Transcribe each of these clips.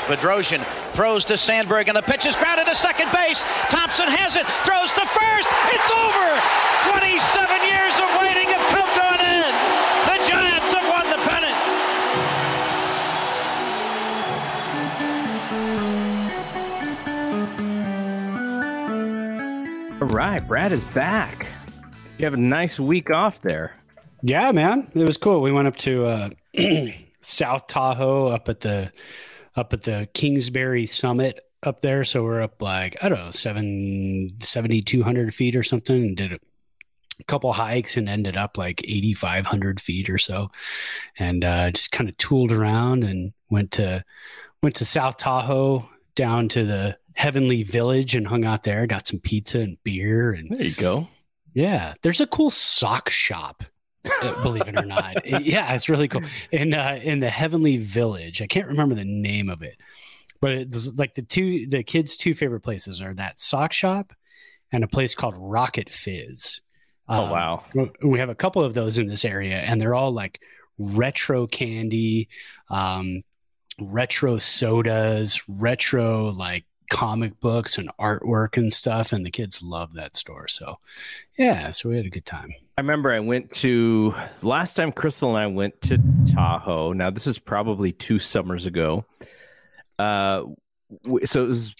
Bedrosian throws to Sandberg, and the pitch is grounded to second base. Thompson has it, throws to first. It's over. 27 years of waiting have come to an end. The Giants have won the pennant. All right, Brad is back. You have a nice week off there. Yeah, man, it was cool. We went up to uh, South Tahoe, up at the up at the Kingsbury Summit up there. So we're up like I don't know, seven seventy two hundred feet or something, and did a couple hikes and ended up like eighty five hundred feet or so, and uh, just kind of tooled around and went to went to South Tahoe down to the Heavenly Village and hung out there. Got some pizza and beer, and There you go. yeah, there's a cool sock shop. Uh, believe it or not, yeah, it's really cool. In uh, in the Heavenly Village, I can't remember the name of it, but it's like the two the kids' two favorite places are that sock shop and a place called Rocket Fizz. Oh Um, wow. we have a couple of those in this area, and they're all like retro candy, um, retro sodas, retro like comic books and artwork and stuff. And the kids love that store. So, yeah, so we had a good time. I remember I went to last time Crystal and I went to Tahoe. Now this is probably two summers ago. Uh, so it was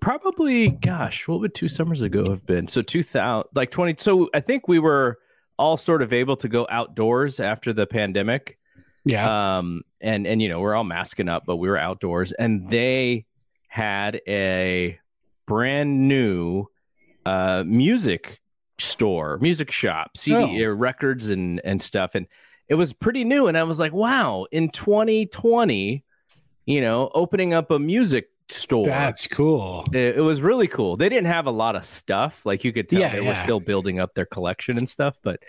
probably gosh, what would two summers ago have been? So two thousand like twenty. So I think we were all sort of able to go outdoors after the pandemic. Yeah. um and and you know we're all masking up but we were outdoors and they had a brand new uh music store music shop cd Oh. records and and stuff and it was pretty new and i was like wow in 2020 you know opening up a music store That's cool. it, it was really cool. They didn't have a lot of stuff. Like you could tell Yeah, they were still building up their collection and stuff, but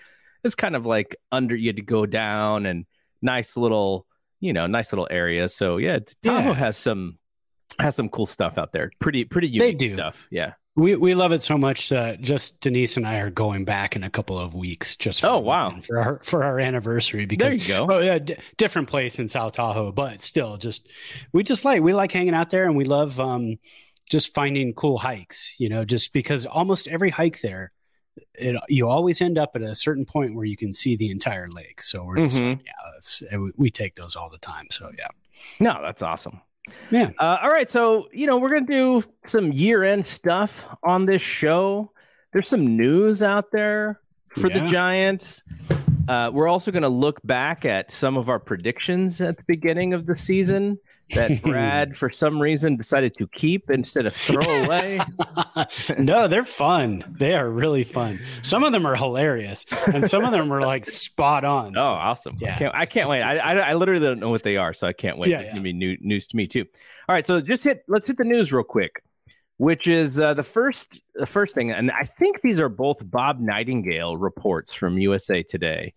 it's kind of like under you had to go down and nice little, you know, nice little area. So yeah, Tahoe Yeah. has some has some cool stuff out there. Pretty pretty unique stuff. Yeah. We we love it so much that just Denise and I are going back in a couple of weeks just for Oh, wow. for our for our anniversary because There you go. oh yeah d- different place in South Tahoe but still just we just like we like hanging out there and we love um just finding cool hikes you know just because almost every hike there it, you always end up at a certain point where you can see the entire lake so we're just Mhm. like, yeah we take those all the time so yeah No, that's awesome. Yeah. Uh, all right. So, you know, we're going to do some year end stuff on this show. There's some news out there for the Giants. Uh, we're also going to look back at some of our predictions at the beginning of the season that Brad, for some reason, decided to keep instead of throw away. no, they're fun. They are really fun. Some of them are hilarious, and some of them are like spot on. Oh, awesome! I Yeah. can't, I can't wait. I, I, I literally don't know what they are, so I can't wait. Yeah, it's yeah. gonna be new news to me too. All right, so just hit. Let's hit the news real quick, which is uh, the first the first thing, and I think these are both Bob Nightingale reports from USA Today.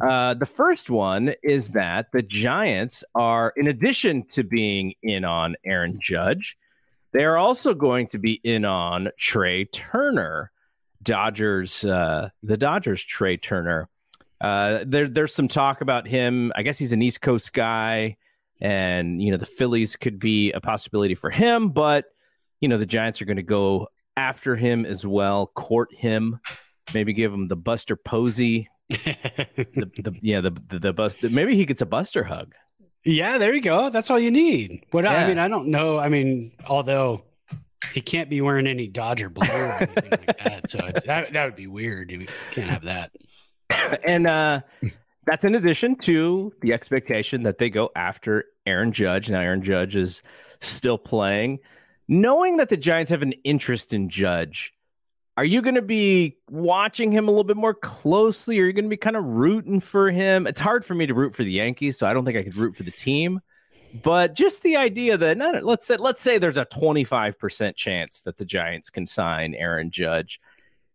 Uh, the first one is that the Giants are, in addition to being in on Aaron Judge, they are also going to be in on Trey Turner, Dodgers, uh, the Dodgers Trey Turner. Uh, there, there's some talk about him. I guess he's an East Coast guy, and you know the Phillies could be a possibility for him, but you know the Giants are going to go after him as well, court him, maybe give him the Buster Posey the, the, yeah, the, the the bust. Maybe he gets a Buster hug. Yeah, there you go. That's all you need. What Yeah. I mean, I don't know. I mean, although he can't be wearing any Dodger blue or anything like that, so it's, that that would be weird. We can't have that. and uh, that's in addition to the expectation that they go after Aaron Judge. Now, Aaron Judge is still playing. Knowing that the Giants have an interest in Judge, are you going to be watching him a little bit more closely? Are you going to be kind of rooting for him? It's hard for me to root for the Yankees, so I don't think I could root for the team. But just the idea that no, no, let's say let's say there's a 25% chance that the Giants can sign Aaron Judge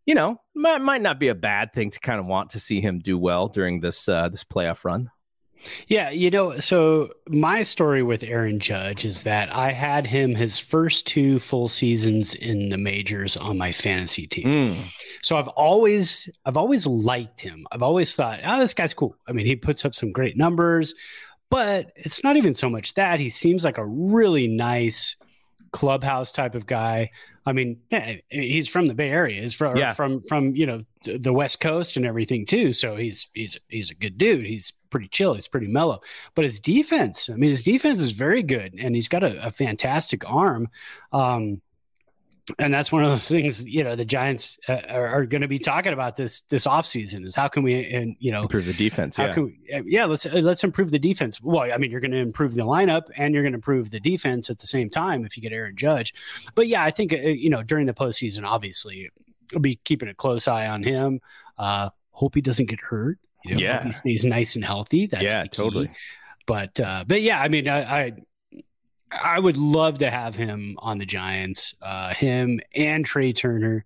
you know, might, might not be a bad thing to kind of want to see him do well during this uh, this playoff run. Yeah, you know, so my story with Aaron Judge is that I had him his first two full seasons in the majors on my fantasy team. Mm. So I've always I've always liked him. I've always thought, oh, this guy's cool. I mean, he puts up some great numbers, but it's not even so much that he seems like a really nice clubhouse type of guy. I mean, yeah, he's from the Bay Area. He's from Yeah. from from you know the West Coast and everything too. So he's he's he's a good dude. He's pretty chill. He's pretty mellow. But his defense, I mean, his defense is very good, and he's got a, a fantastic arm. Um, and that's one of those things you know the giants uh, are, are going to be talking about this this offseason is how can we and you know Improve the defense. how Yeah. can we, uh, yeah let's uh, let's improve the defense well i mean you're going to improve the lineup and you're going to improve the defense at the same time if you get aaron judge but yeah i think uh, you know during the postseason obviously i'll be keeping a close eye on him uh hope he doesn't get hurt you know, hope Yeah. he stays nice and healthy that's yeah, the key. totally. but uh but yeah i mean i i I would love to have him on the Giants, uh, him and Trey Turner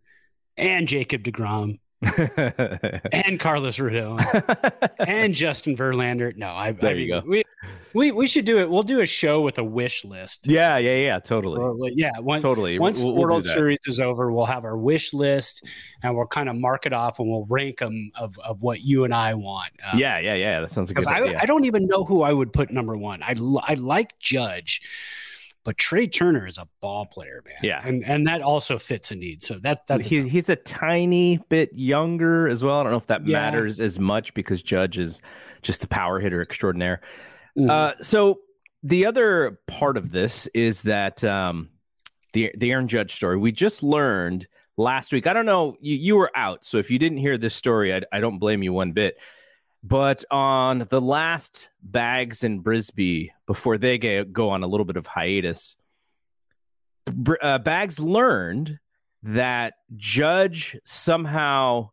and Jacob DeGrom and Carlos Rodon and Justin Verlander. No, I There I you mean, go. We, we we should do it. We'll do a show with a wish list. yeah, yeah, yeah, totally. Or, yeah. Once totally. once We'll- the we'll World. Series is over, we'll have our wish list and we'll kind of mark it off and we'll rank them of, of what you and I want. Uh, Yeah, yeah, yeah. That sounds like a good I, idea. I don't even know who I would put number one. I I like Judge, but Trey Turner is a ball player, man. Yeah. and and that also fits a need. So that that's a he, he's a tiny bit younger as well. I don't know if that Yeah. matters as much because Judge is just the power hitter extraordinaire. Mhm. Uh, so the other part of this is that um, the the Aaron Judge story we just learned last week. I don't know you you were out, so if you didn't hear this story, I, I don't blame you one bit. But on the last Bags and Brisbee before they ga- go on a little bit of hiatus, uh, Bags learned that Judge somehow,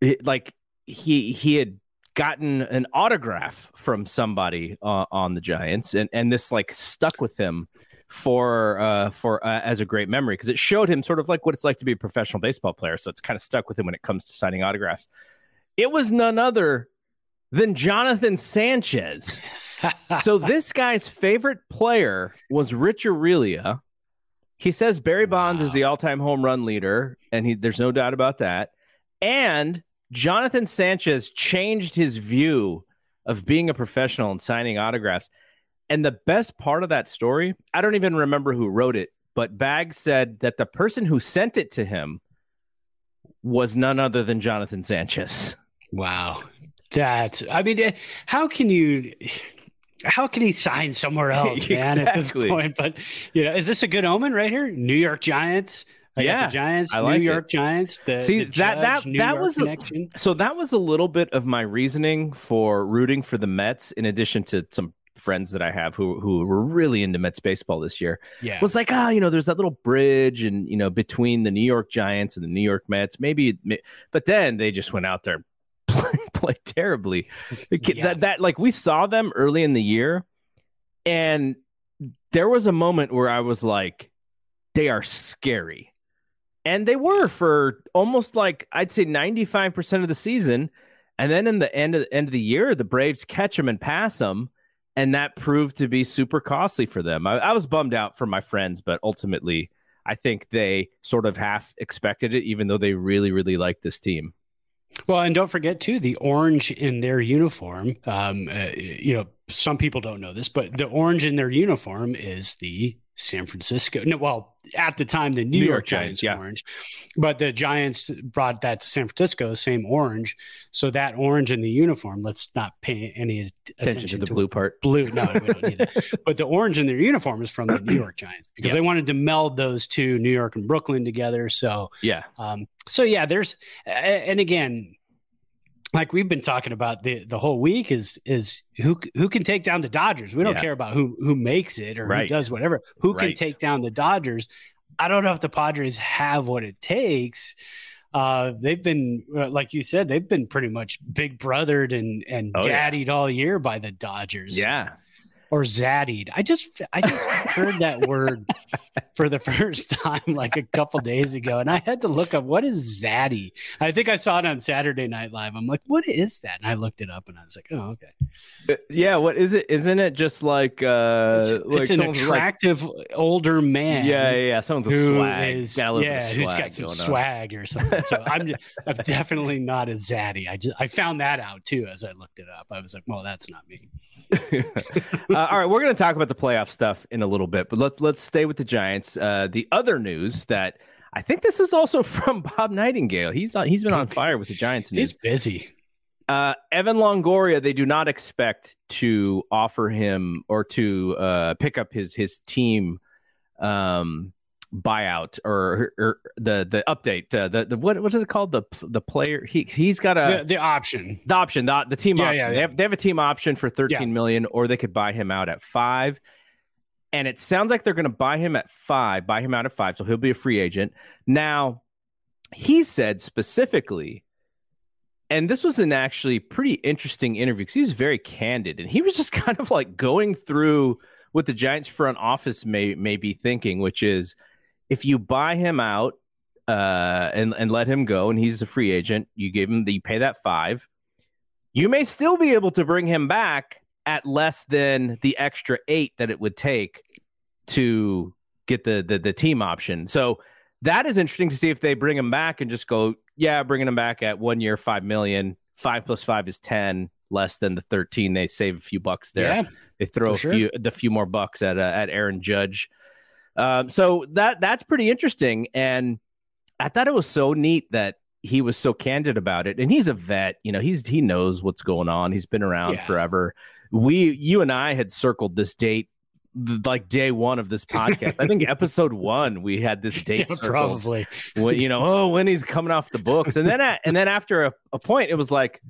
it- like he he had gotten an autograph from somebody uh, on the Giants, and and this like stuck with him for uh for uh, as a great memory because it showed him sort of like what it's like to be a professional baseball player. So it's kind of stuck with him when it comes to signing autographs. It was none other than Jonathan Sanchez. so this guy's favorite player was Rich Aurilia. He says Barry Bonds is the all-time home run leader, and he, there's no doubt about that. And Jonathan Sanchez changed his view of being a professional and signing autographs. And the best part of that story, I don't even remember who wrote it, but Bags said that the person who sent it to him was none other than Jonathan Sanchez. wow, that's. I mean, eh, how can you? How can he sign somewhere else, man? At this point, but you know, is this a good omen right here? New York Giants. I Yeah, the Giants. I like New it. York Giants. The, See, the that- that- Judge, New that York was a- connection. So that was a little bit of my reasoning for rooting for the Mets, in addition to some friends that I have who who were really into Mets baseball this year. Yeah, was like, ah, you know, there's that little bridge, and you know, between the New York Giants and the New York Mets, maybe. But then they just went out there, play, play terribly. Yeah. That that like we saw them early in the year, and there was a moment where I was like, they are scary, and they were for almost like I'd say 95 percent of the season, and then in the end of end of the year, the Braves catch them and pass them and that proved to be super costly for them. I, I was bummed out for my friends, but ultimately, I think they sort of half expected it, even though they really, really liked this team. Well, and don't forget too the orange in their uniform. Um, uh, you know, some people don't know this, but the orange in their uniform is the San Francisco. No, well, at the time the New, New York, York, Giants, Giants yeah. orange, but the Giants brought that to San Francisco, same orange. So that orange in the uniform, let's not pay any attention, attention to the blue part. Blue, no, we don't need that. But the orange in their uniform is from the New York Giants because yes. they wanted to meld those two, New York and Brooklyn, together. So yeah, um, so yeah, there's and again, like we've been talking about the the whole week is is who who can take down the Dodgers. We don't yeah. care about who who makes it or right. who does whatever. Who right. can take down the Dodgers? I don't know if the Padres have what it takes. Uh, they've been, uh, like you said, they've been pretty much big brothered and and oh, daddied yeah. all year by the Dodgers. Yeah, or zaddied. I just I just heard that word for the first time like a couple days ago, and I had to look up what is zaddy. I think I saw it on Saturday Night Live. I'm like, what is that? And I looked it up, and I was like, oh, okay. Uh, yeah, what is it? Isn't it just like uh, it's, like it's an attractive like, older man? Yeah, yeah, yeah. Someone's who swag. Is, yeah, who's got some swag on. or something. So I'm just, I'm definitely not a zaddy. I just I found that out too as I looked it up. I was like, well, that's not me. uh, all right, we're going to talk about the playoff stuff in a little bit, but let's let's stay with the Giants. Uh, the other news that I think this is also from Bob Nightingale. He's on, he's been on fire with the Giants. He's busy. Uh, Evan Longoria, they do not expect to offer him or to uh, pick up his his team um, buyout or, or the the update uh, the the what what is it called? The the player he he's got a the, the option. The option the, the team yeah, option. yeah, yeah. They, have, they have a team option for thirteen million, or they could buy him out at five. And it sounds like they're going to buy him at five buy him out at five so he'll be a free agent. Now he said specifically and this was an actually pretty interesting interview because he was very candid and he was just kind of like going through what the Giants front office may may be thinking, which is if you buy him out uh, and and let him go, and he's a free agent, you give him the you pay that five. You may still be able to bring him back at less than the extra eight that it would take to get the the, the team option. So that is interesting to see if they bring him back and just go, yeah, bringing him back at one year, five million. Five plus five is ten, less than the thirteen. They save a few bucks there. Yeah, they throw a sure. few the few more bucks at uh, at Aaron Judge. Um, so that that's pretty interesting, and I thought it was so neat that he was so candid about it. And he's a vet, you know, he's he knows what's going on. He's been around yeah. forever. We, you and I had circled this date like day one of this podcast. I think episode one we had this date yeah, probably. When, you know, oh, when he's coming off the books, and then at, and then after a, a point, it was like,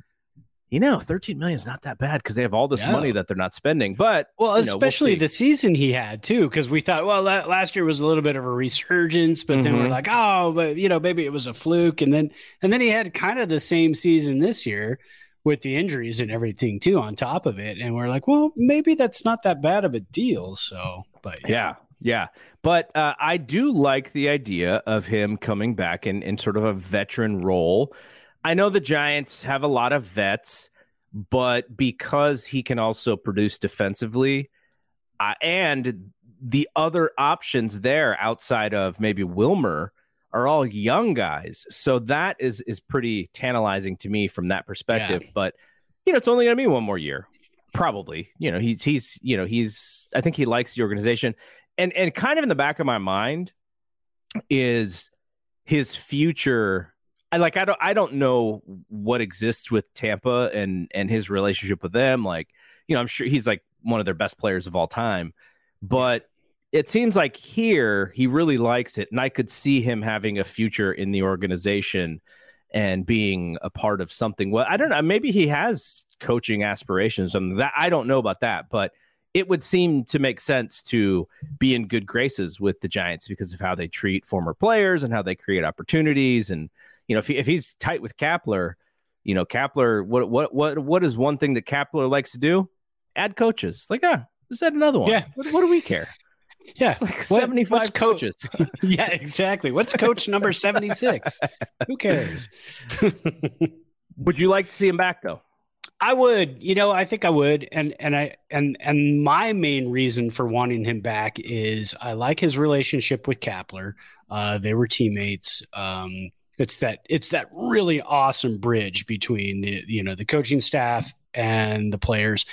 you know, 13 million is not that bad because they have all this money that they're not spending. But well, especially know, we'll the season he had too, because we thought, well, last year was a little bit of a resurgence, but mm-hmm. then we're mm-hmm. like, oh, but you know, maybe it was a fluke, and then and then he had kind of the same season this year with the injuries and everything too on top of it, and we're like, well, maybe that's not that bad of a deal. So, but yeah. yeah. Yeah, but uh, I do like the idea of him coming back in, in sort of a veteran role I know the Giants have a lot of vets, but because he can also produce defensively, uh, and the other options there outside of maybe Wilmer are all young guys. So that is is pretty tantalizing to me from that perspective. Yeah. But you know, it's only going to be one more year, probably. You know, he's he's you know he's I think he likes the organization, and and kind of in the back of my mind is his future I like I don't I don't know what exists with Tampa and and his relationship with them. Like, you know, I'm sure he's like one of their best players of all time. But it seems like here he really likes it. And I could see him having a future in the organization and being a part of something. Well, I don't know. Maybe he has coaching aspirations. That I don't know about that, but it would seem to make sense to be in good graces with the Giants because of how they treat former players and how they create opportunities and you know, if, he, if he's tight with Kapler, you know, Kapler, what what what what is one thing that Kapler likes to do? Add coaches. Like, ah, let's add another one. Yeah. What, what do we care? Yeah, it's like seventy five coaches. Co- yeah, exactly. What's coach number seventy six? Who cares? would you like to see him back though? I would. You know, I think I would. And and I and and my main reason for wanting him back is I like his relationship with Kapler. Uh, they were teammates. Um, it's that it's that really awesome bridge between the you know the coaching staff and the players,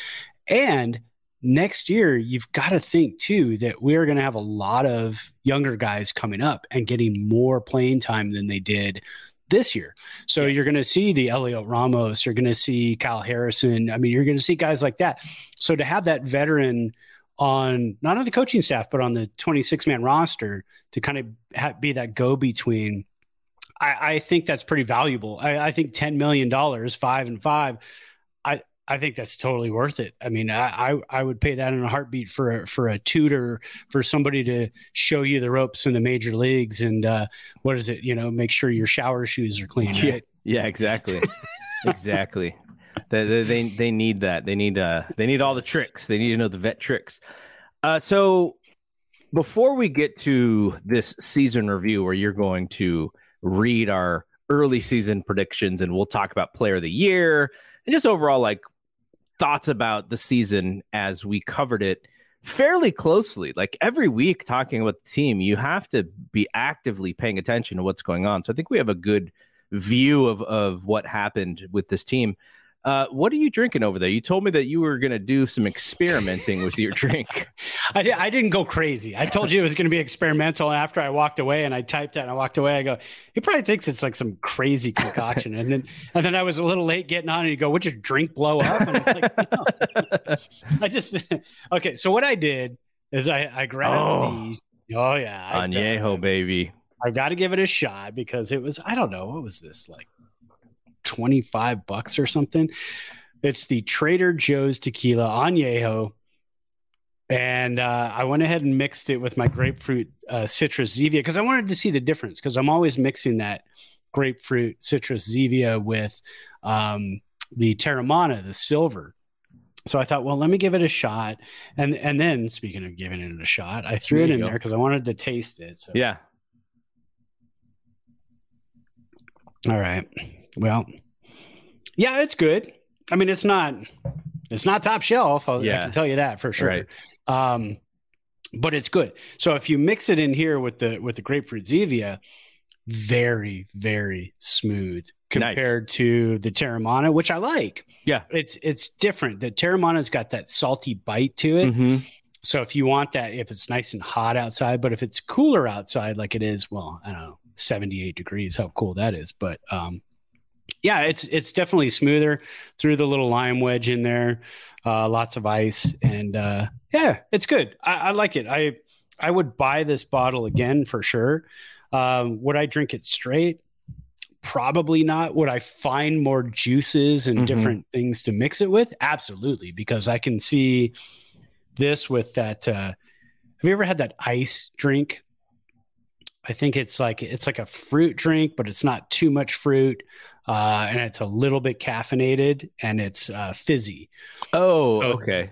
and next year, you've got to think too that we're going to have a lot of younger guys coming up and getting more playing time than they did this year. So you're going to see the Heliot Ramos, you're going to see Kyle Harrison. I mean, you're going to see guys like that. So to have that veteran on not on the coaching staff, but on the 26 man roster to kind of ha- be that go between, I, I, think that's pretty valuable. I, I think $10 million, five five and five. I, I think that's totally worth it. I mean, I, I, I would pay that in a heartbeat for a, for a tutor for somebody to show you the ropes in the major leagues and uh, what is it? You know, make sure your shower shoes are clean. Yeah, right? yeah exactly, exactly. They, they, they they need that. They need uh they need all the tricks. They need to know the vet tricks. Uh, so before we get to this season review, where you're going to read our early season predictions and we'll talk about player of the year and just overall like thoughts about the season as we covered it fairly closely. Like every week, talking about the team, you have to be actively paying attention to what's going on. So I think we have a good view of of what happened with this team. Uh, what are you drinking over there? You told me that you were going to do some experimenting with your drink. I, di- I didn't go crazy. I told you it was going to be experimental. After I walked away and I typed that and I walked away, I go, he probably thinks it's like some crazy concoction. and then and then I was a little late getting on, and you go, "Would your drink blow up?" Like, no. I just okay. So what I did is I I grabbed Oh. these. Oh yeah, Añejo, baby. I've got to give it a shot because it was I don't know what was this like 25 bucks or something. It's the Trader Joe's tequila añejo. And uh, I went ahead and mixed it with my grapefruit uh, citrus zevia because I wanted to see the difference because I'm always mixing that grapefruit citrus zevia with um, the Teremana, the silver. So I thought, well, let me give it a shot. And and then speaking of giving it a shot, I threw There it in go. there because I wanted to taste it. So Yeah. All right. Well, yeah, it's good. I mean, it's not it's not top shelf. I'll, I can tell you that for sure. Right. Um, but it's good. So if you mix it in here with the with the grapefruit zevia, very very smooth Nice. compared to the Teremana, which I like. Yeah. It's it's different. The Teremana's got that salty bite to it. hmm So if you want that, if it's nice and hot outside, but if it's cooler outside, like it is, well, I don't know, 78 degrees, how cool that is. But um, yeah, it's it's definitely smoother through the little lime wedge in there, uh, lots of ice, and uh, yeah, it's good. I, I like it. I I would buy this bottle again for sure. Um, would I drink it straight? Probably not. Would I find more juices and Mhm. different things to mix it with? Absolutely, because I can see this with that. Uh, have you ever had that ice drink? I think it's like it's like a fruit drink, but it's not too much fruit, uh, and it's a little bit caffeinated and it's uh, fizzy. Oh, So- okay.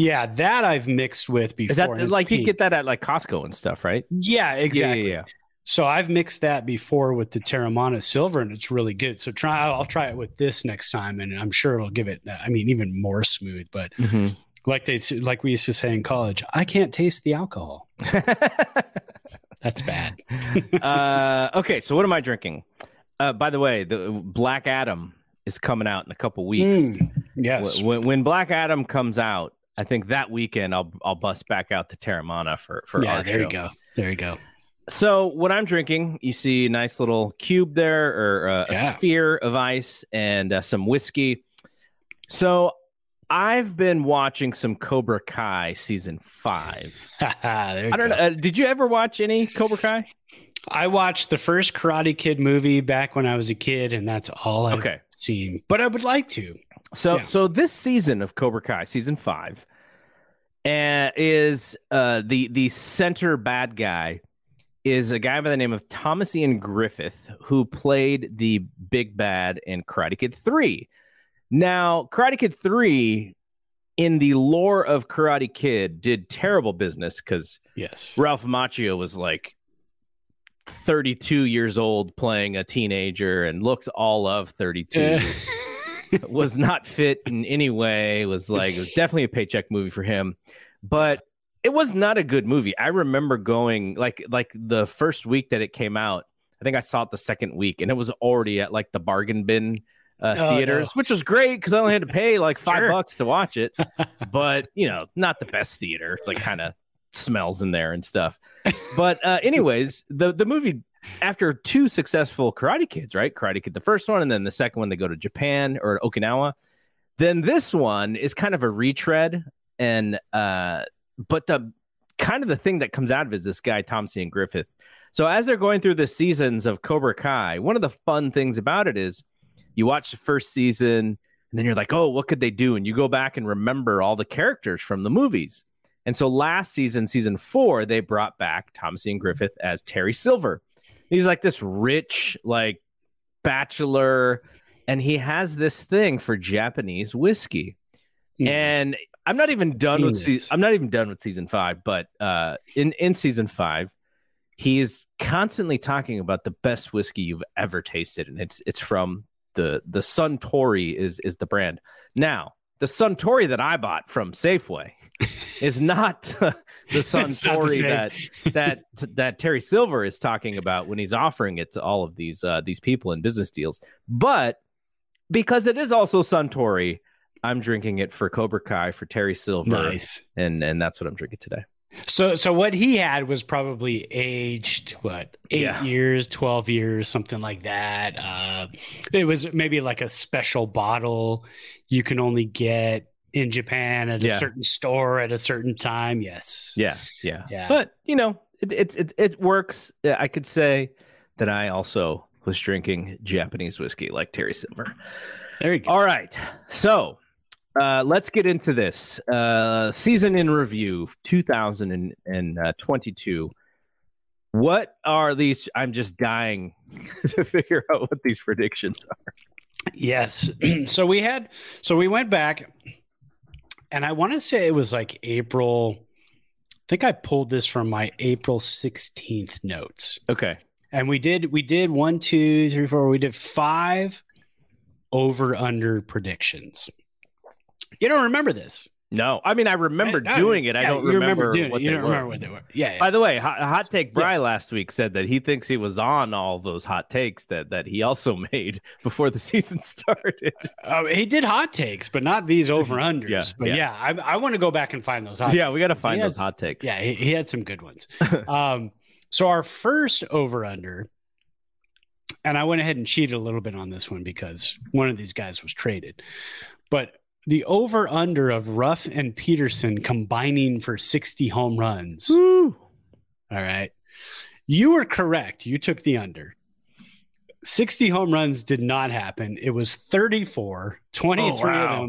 Yeah, that I've mixed with before. Is that like you get that at like Costco and stuff, right? Yeah, exactly. Yeah, yeah, So I've mixed that before with the Teremana Silver, and it's really good. So try, I'll try it with this next time, and I'm sure it'll give it. I mean, even more smooth. But yeah. Mhm. like they, like we used to say in college, I can't taste the alcohol. That's bad. uh, okay, so what am I drinking? Uh, by the way, the Black Adam is coming out in a couple weeks. Mm, yes. When, when Black Adam comes out, I think that weekend I'll I'll bust back out the Teremana for for yeah. our There show. you go. There you go. So what I'm drinking, you see a nice little cube there, or uh, Yeah. a sphere of ice, and uh, some whiskey. So I've been watching some Cobra Kai season five. there you I don't go. know. Uh, did you ever watch any Cobra Kai? I watched the first Karate Kid movie back when I was a kid, and that's all I've Okay. seen. But I would like to. So Yeah. so this season of Cobra Kai, season five, uh, is uh, the the center bad guy is a guy by the name of Thomas Ian Griffith who played the big bad in Karate Kid three. Now, Karate Kid three, in the lore of Karate Kid, did terrible business because Yes. Ralph Macchio was like 32 years old playing a teenager and looked all of 32 was not fit in any way was like it was definitely a paycheck movie for him but it was not a good movie i remember going like like the first week that it came out i think i saw it the second week and it was already at like the bargain bin uh, Oh, theaters, no. which was great because I only had to pay like five Sure. bucks to watch it. but you know, not the best theater. It's like kind of smells in there and stuff. But uh, anyways, the the movie after two successful Karate Kids, right? Karate Kid, the first one, and then the second one, they go to Japan or Okinawa. Then this one is kind of a retread, and uh, but the kind of the thing that comes out of it is this guy Thomas Ian Griffith. So as they're going through the seasons of Cobra Kai, one of the fun things about it is you watch the first season and then you're like, oh, what could they do? And you go back and remember all the characters from the movies. And so last season, season four, they brought back Thomas Ian Griffith as Terry Silver. He's like this rich, like bachelor, and he has this thing for Japanese whiskey. Mm. And I'm not even done with season. I'm not even done with season five, but uh, in in season five, he is constantly talking about the best whiskey you've ever tasted, and it's it's from the the Suntory is is the brand. Now, the Suntory that I bought from Safeway is not the the Suntory same. that that that Terry Silver is talking about when he's offering it to all of these uh, these people in business deals. But because it is also Suntory, I'm drinking it for Cobra Kai for Terry Silver, Nice. and and that's what I'm drinking today. So, so what he had was probably aged what eight Yeah. years, twelve years, something like that. Uh, it was maybe like a special bottle you can only get in Japan at a certain store at a certain time. Yes. Yeah, yeah, Yeah. But you know, it it it, it works. Yeah, I could say that I also was drinking Japanese whiskey like Terry Silver. There you go. All right, so uh, let's get into this uh, season in review 2022. What are these? I'm just dying to figure out what these predictions are. Yes. so we had so we went back and I want to say it was like April I think I pulled this from my April 16th notes. Okay. And we did we did one, two, three, four, we did five over under predictions. You don't remember this. No, I mean I remember Yeah, doing it. I don't you remember, doing what it. You they don't were. remember what they were. Yeah. yeah. By the way, hot, hot take Bry Yes. last week said that he thinks he was on all those hot takes that that he also made before the season started. Uh, he did hot takes, but not these over unders. Yeah, but yeah. yeah, I, I want to go back and find those hot yeah, we got to find has- those hot takes. Yeah, he, he had some good ones. um, so our first over under, and I went ahead and cheated a little bit on this one because one of these guys was traded, but the over under of Ruf and Pederson combining for 60 home runs. Woo. All right. You were correct. You took the under. 60 home runs did not happen. It was 34. 23 Oh, wow. of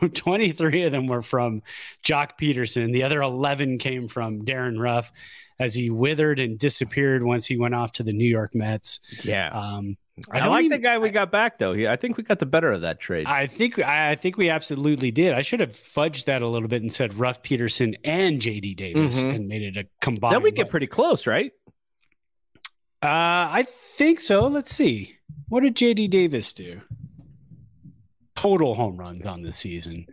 them 23 of them were from Joc Pederson. The other 11 came from Darin Ruf as he withered and disappeared once he went off to the New York Mets. Yeah, Um, I, don't like even- the guy we got back though. He, I think we got the better of that trade. I think I I think we absolutely did. I should have fudged that a little bit and said Ruf Pederson and JD Davis Mhm. and made it a combined. then we get pretty close, right? Uh, I think so. Let's see. What did JD Davis do? Total home runs on the season.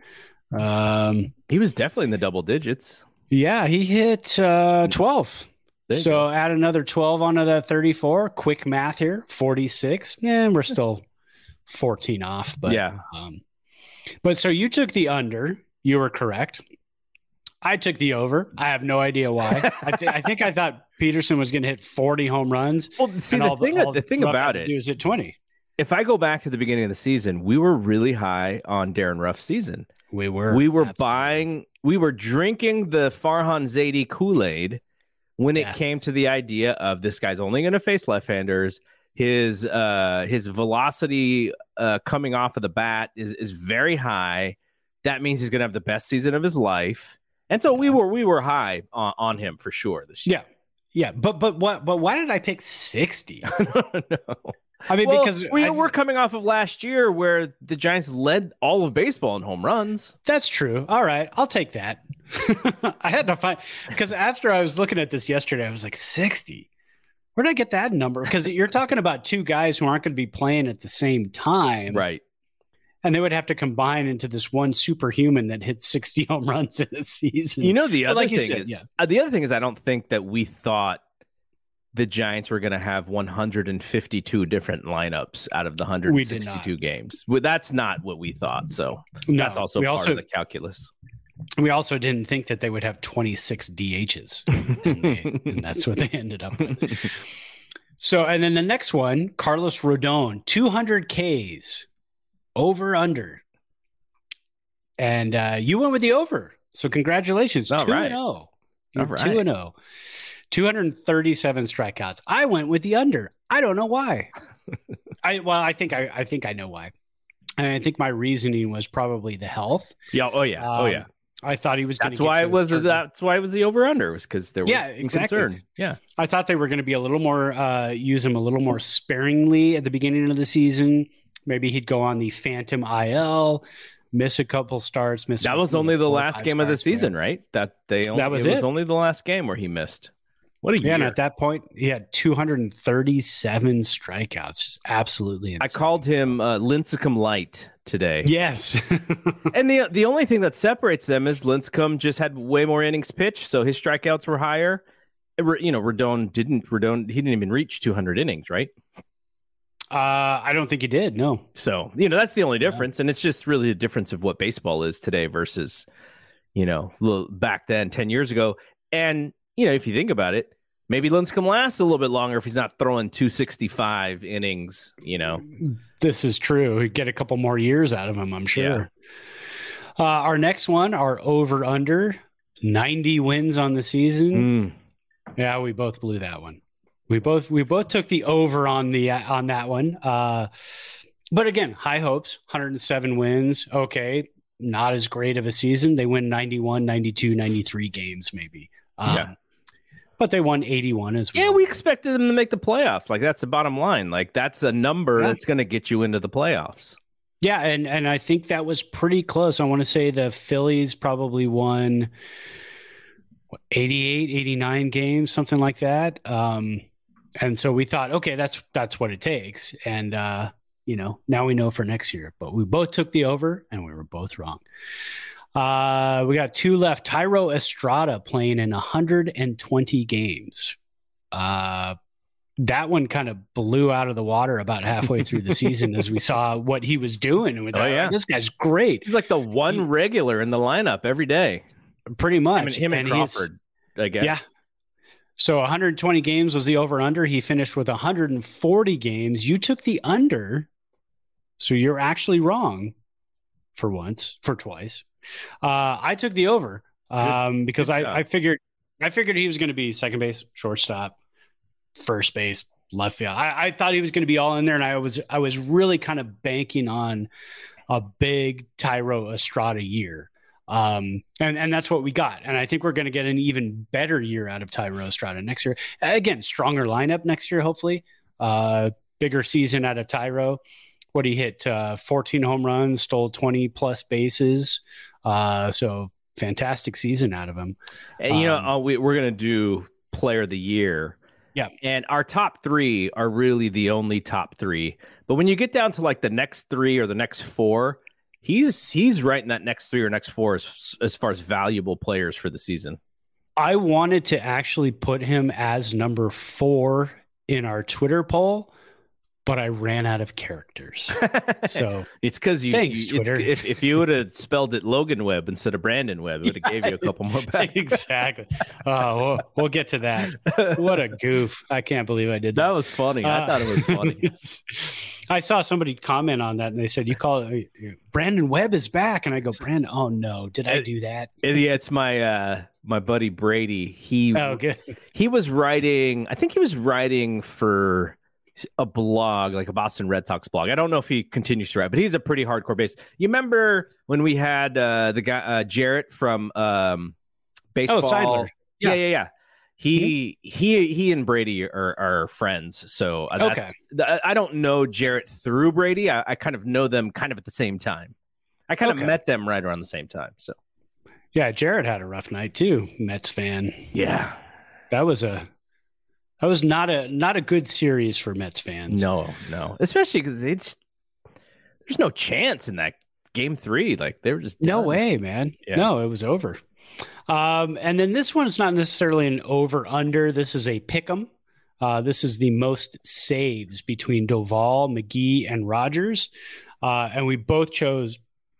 Um, He was definitely in the double digits. yeah, he hit uh, 12. There So add another 12 onto that 34. Quick math here 46. And we're still 14 off. But yeah, Um, but so you took the under. You were correct. I took the over. I have no idea why. I, th- I think I thought Pederson was going to hit 40 home runs. Well, see the thing. all the thing about it is it, to do is hit 20. if I go back to the beginning of the season, we were really high on Darin Ruf's season. We were. we were absolutely. buying, we were drinking the Farhan Zaidi Kool Aid when it came to the idea of this guy's only going to face left-handers. His uh, his velocity uh, coming off of the bat is is very high. That means he's going to have the best season of his life. And so we were we were high on, on him for sure this year. Yeah. Yeah. But, but what, but why did I pick 60? no. I mean, Well, because we I- were coming off of last year where the Giants led all of baseball in home runs. That's true. All right, I'll take that. I had to find because after I was looking at this yesterday, I was like, 60. Where did I get that number? Because you're talking about two guys who aren't going to be playing at the same time, Right. And they would have to combine into this one superhuman that hits 60 home runs in a season. You know the other like thing said, is yeah. uh, the other thing is I don't think that we thought the Giants were going to have 152 different lineups out of the 162 games. Well, that's not what we thought. So No, that's also part also of the calculus. we also didn't think that they would have 26 DHs, and, they- and that's what they ended up with. So, and then the next one, Carlos Rodon, 200 Ks, over under, and uh, you went with the over. So, congratulations, All two right. and zero. Two and zero. 237 strikeouts. I went with the under. I don't know why. I well, I think I, I think I know why. And I think my reasoning was probably the health. Yeah. Oh yeah. oh Um, yeah. I thought he was. That's why it was. 30. That's why it was the over under was because there was Yeah, exactly. concern. Yeah. I thought they were going to be a little more uh, use him a little more sparingly at the beginning of the season. Maybe he'd go on the Phantom IL, miss a couple starts, miss. That was only the last game of the season, right? That they only, That was it was only the last game where he missed. What a Yeah, and at that point, he had 237 strikeouts. Just absolutely insane. I called him uh, Lincecum light today. Yes. And the the only thing that separates them is Lincecum just had way more innings pitched, so his strikeouts were higher. You know, Rodon didn't. Rodon he didn't even reach 200 innings, right? uh, I don't think he did. No. So you know that's the only difference, and it's just really the difference of what baseball is today versus you know back then, 10 years ago. And you know, if you think about it, maybe Lincecum lasts a little bit longer if he's not throwing 265 innings. You know, This is true. He'd get a couple more years out of him, I'm sure. Uh, our next one, our over under 90 wins on the season. Mm. Yeah, we both blew that one. We both we both took the over on the on that one. Uh, but again, high hopes, 107 wins. Okay, not as great of a season. They win 91, 92, 93 games maybe. Um, Yeah. But they won 81 as well. Yeah, we expected them to make the playoffs. Like that's the bottom line. Like that's a number Yeah. that's going to get you into the playoffs. Yeah, and and I think that was pretty close. I want to say the Phillies probably won what, 88, 89 games, something like that. Um, and so we thought, okay, that's that's what it takes. And uh, you know, now we know for next year. But we both took the over, and we were both wrong. Uh, we got two left. Thairo Estrada playing in 120 games. Uh, that one kind of blew out of the water about halfway through the season as we saw what he was doing. With Oh, that. yeah. this guy's great, He's like the one He- regular in the lineup every day. pretty much. I mean, him and, he's- Crawford, I guess. Yeah. So 120 games was the over under. He finished with 140 games. You took the under. So you're actually wrong for once, for twice. Uh, I took the over um, because good I. I figured I figured he was going to be second base, shortstop, first base, left field. I, I thought he was going to be all in there, and I was I was really kind of banking on a big Thairo Estrada year. Um, and, and that's what we got. And I think we're going to get an even better year out of Thairo Estrada next year. Again, stronger lineup next year, hopefully. Uh, bigger season out of Thairo. What he hit uh, 14 home runs, stole 20 plus bases. Uh, so fantastic season out of him. And you know, Um, uh, we, we're gonna do player of the year. Yeah. And our top three are really the only top three. But when you get down to like the next three or the next four, he's he's right in that next three or next four as as far as valuable players for the season. I wanted to actually put him as number four in our Twitter poll, but I ran out of characters. So it's because you, Thanks, you- Twitter. if if you would have spelled it Logan Webb instead of Brandon Webb, it would have gave you a couple more back. exactly. Oh, we'll, we'll get to that. What a goof. I can't believe I did that. that was funny. I Uh, thought it was funny. I saw somebody comment on that and they said, You call it Brandon Webb is back. And I go, Brandon, oh no, did I Uh, do that? yeah, it's my uh my buddy Brady. He Oh, good. he was writing i think he was writing for a blog like a boston red sox blog i don't know if he continues to write but he's a pretty hardcore base you remember when we had uh the guy uh jarrett from um baseball Oh, Seidler. yeah Yeah. yeah yeah he he he and brady are, are friends so uh, Okay. i don't know jarrett through brady I, I kind of know them kind of at the same time i kind Okay. of met them right around the same time so Yeah, Jarrett had a rough night too, Mets fan. yeah That was a that was not a not a good series for Mets fans. No, no, especially because it's there's no chance in that game three. Like they were just No way, man. Yeah. No, it was over. Um, and then this one's not necessarily an over under. This is a pick 'em. Uh, this is the most saves between Doval, McGee, and Rogers. Uh, and we both chose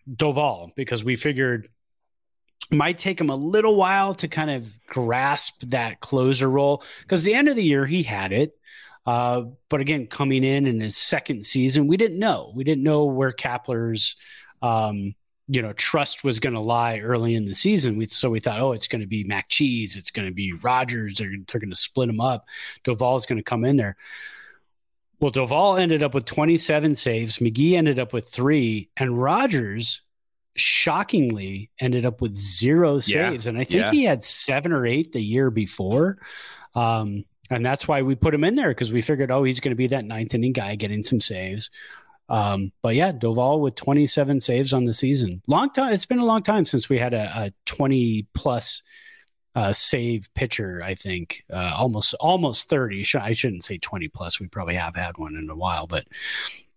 Doval because we figured might take him a little while to kind of grasp that closer role because the end of the year he had it. Uh, but again, coming in in his second season, we didn't know. We didn't know where Kapler's, um, you know, trust was going to lie early in the season. We, so we thought, oh, it's going to be Mac Cheese, it's going to be Rogers. They're, they're going to split him up. Doval's going to come in there. Well, Doval ended up with 27 saves. McGee ended up with three, and Rogers shockingly ended up with zero saves. Yeah. And I think yeah. he had seven or eight the year before. Um, and that's why we put him in there because we figured, oh, he's going to be that ninth inning guy getting some saves. Um, but yeah, Doval with 27 saves on the season. Long time. It's been a long time since we had a, a 20 plus uh, save pitcher. I think uh, almost almost 30. I shouldn't say 20 plus. We probably have had one in a while, but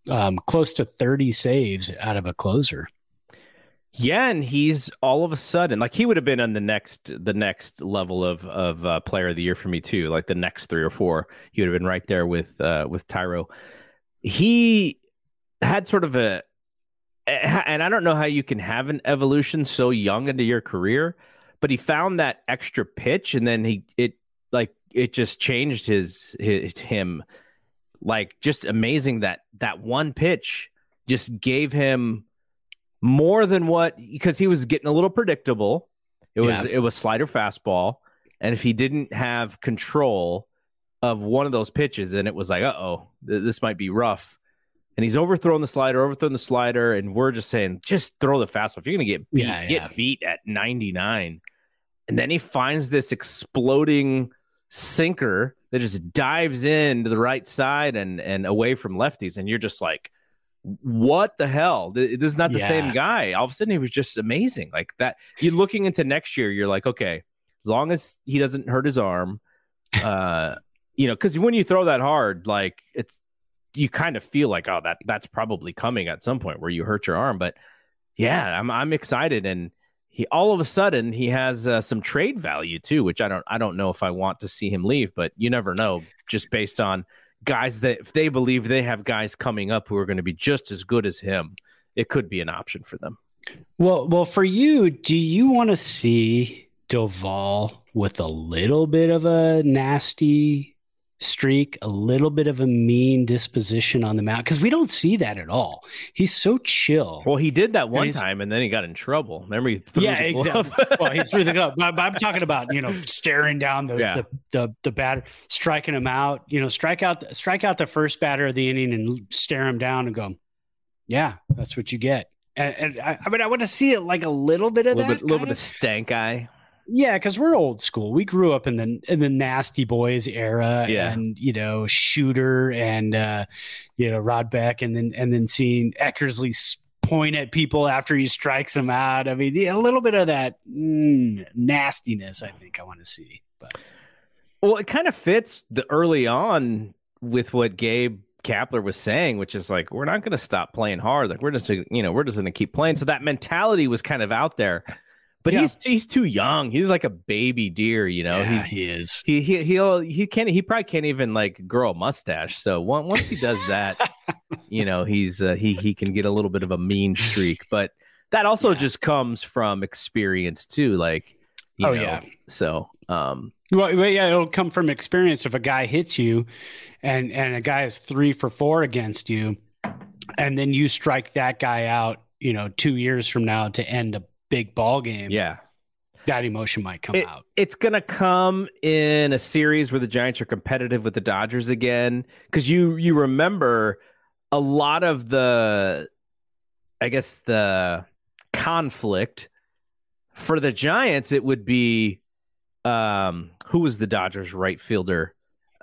um, close to 30 saves out of a closer. Yeah, and he's all of a sudden like he would have been on the next the next level of of uh, player of the year for me too. Like the next three or four, he would have been right there with uh, with Thairo. He had sort of a, and I don't know how you can have an evolution so young into your career, but he found that extra pitch, and then he it like it just changed his, his him, like just amazing that that one pitch just gave him more than what because he was getting a little predictable. It was yeah. it was slider fastball, and if he didn't have control of one of those pitches, then it was like, uh oh, th- this might be rough. And he's overthrown the slider, overthrown the slider, and we're just saying, just throw the fastball. If you're gonna get beat, yeah, get beat at 99. And then he finds this exploding sinker that just dives in to the right side and and away from lefties, and you're just like, what the hell? This is not the yeah. same guy. All of a sudden, he was just amazing. Like that. You're looking into next year. You're like, okay, as long as he doesn't hurt his arm, uh, you know, because when you throw that hard, like it's you kind of feel like, oh, that that's probably coming at some point where you hurt your arm. But yeah, I'm I'm excited, and he all of a sudden he has uh, some trade value too, which I don't I don't know if I want to see him leave, but you never know just based on guys that if they believe they have guys coming up who are going to be just as good as him, it could be an option for them. Well, well, for you, do you want to see Doval with a little bit of a nasty streak, a little bit of a mean disposition on the mound because we don't see that at all. He's so chill. Well, he did that one time and then he got in trouble. Remember? He yeah, exactly. well, he threw the glove. But, I'm talking about you know staring down the yeah. the, the the batter, striking him out. You know, strike out strike out the first batter of the inning and stare him down and go, yeah, that's what you get. And, and I, I, mean, I want to see it like a little bit of a little that, bit, little bit of stank eye. Yeah, because we're old school. We grew up in the in the nasty boys era, yeah. and you know Shooter and uh, you know Rod Beck, and then and then seeing Eckersley point at people after he strikes them out. I mean, a little bit of that mm, nastiness. I think I want to see. But well, it kind of fits the early on with what Gabe Kapler was saying, which is like we're not going to stop playing hard. Like we're just you know we're just going to keep playing. So that mentality was kind of out there. But yeah. he's he's too young. He's like a baby deer, you know. Yeah, he's, he is. He he he'll he can't he probably can't even like grow a mustache. So once he does that, you know, he's uh, he he can get a little bit of a mean streak. But that also yeah. just comes from experience too. Like, oh know, yeah. So um, well, yeah, it'll come from experience. If a guy hits you, and and a guy is three for four against you, and then you strike that guy out, you know, two years from now to end a big ball game, yeah, that emotion might come it, out. It's going to come in a series where the Giants are competitive with the Dodgers again cuz you you remember a lot of the I guess the conflict for the Giants it would be um who was the Dodgers right fielder?